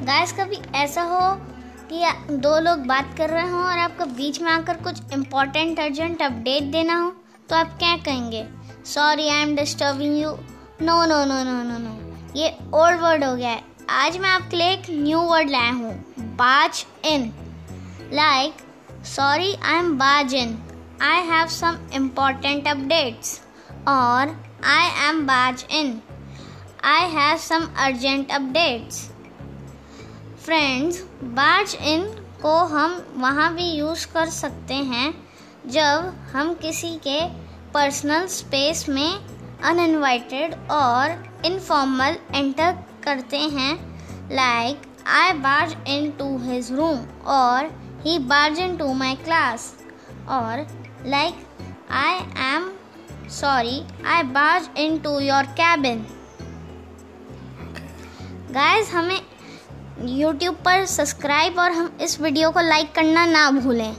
Guys कभी ऐसा हो कि दो लोग बात कर रहे हों और आपको बीच में आकर कुछ इम्पोर्टेंट अर्जेंट अपडेट देना हो तो आप क्या कहेंगे? Sorry I am disturbing you no no no no no no ये ओल्ड वर्ड हो गया है। आज मैं आपके लिए एक न्यू वर्ड लाया हूँ barge in like sorry I am barge in I have some important updates और I am barge in I have some urgent updates friends barge in को हम वहाँ भी यूज़ कर सकते हैं जब हम किसी के पर्सनल स्पेस में अनइनवाइटेड और इनफॉर्मल एंटर करते हैं। Like I barge in to his room और he barge in to my class और like I am sorry I barge in to your cabin guys हमें यूट्यूब पर सब्सक्राइब और हम इस वीडियो को लाइक करना ना भूलें।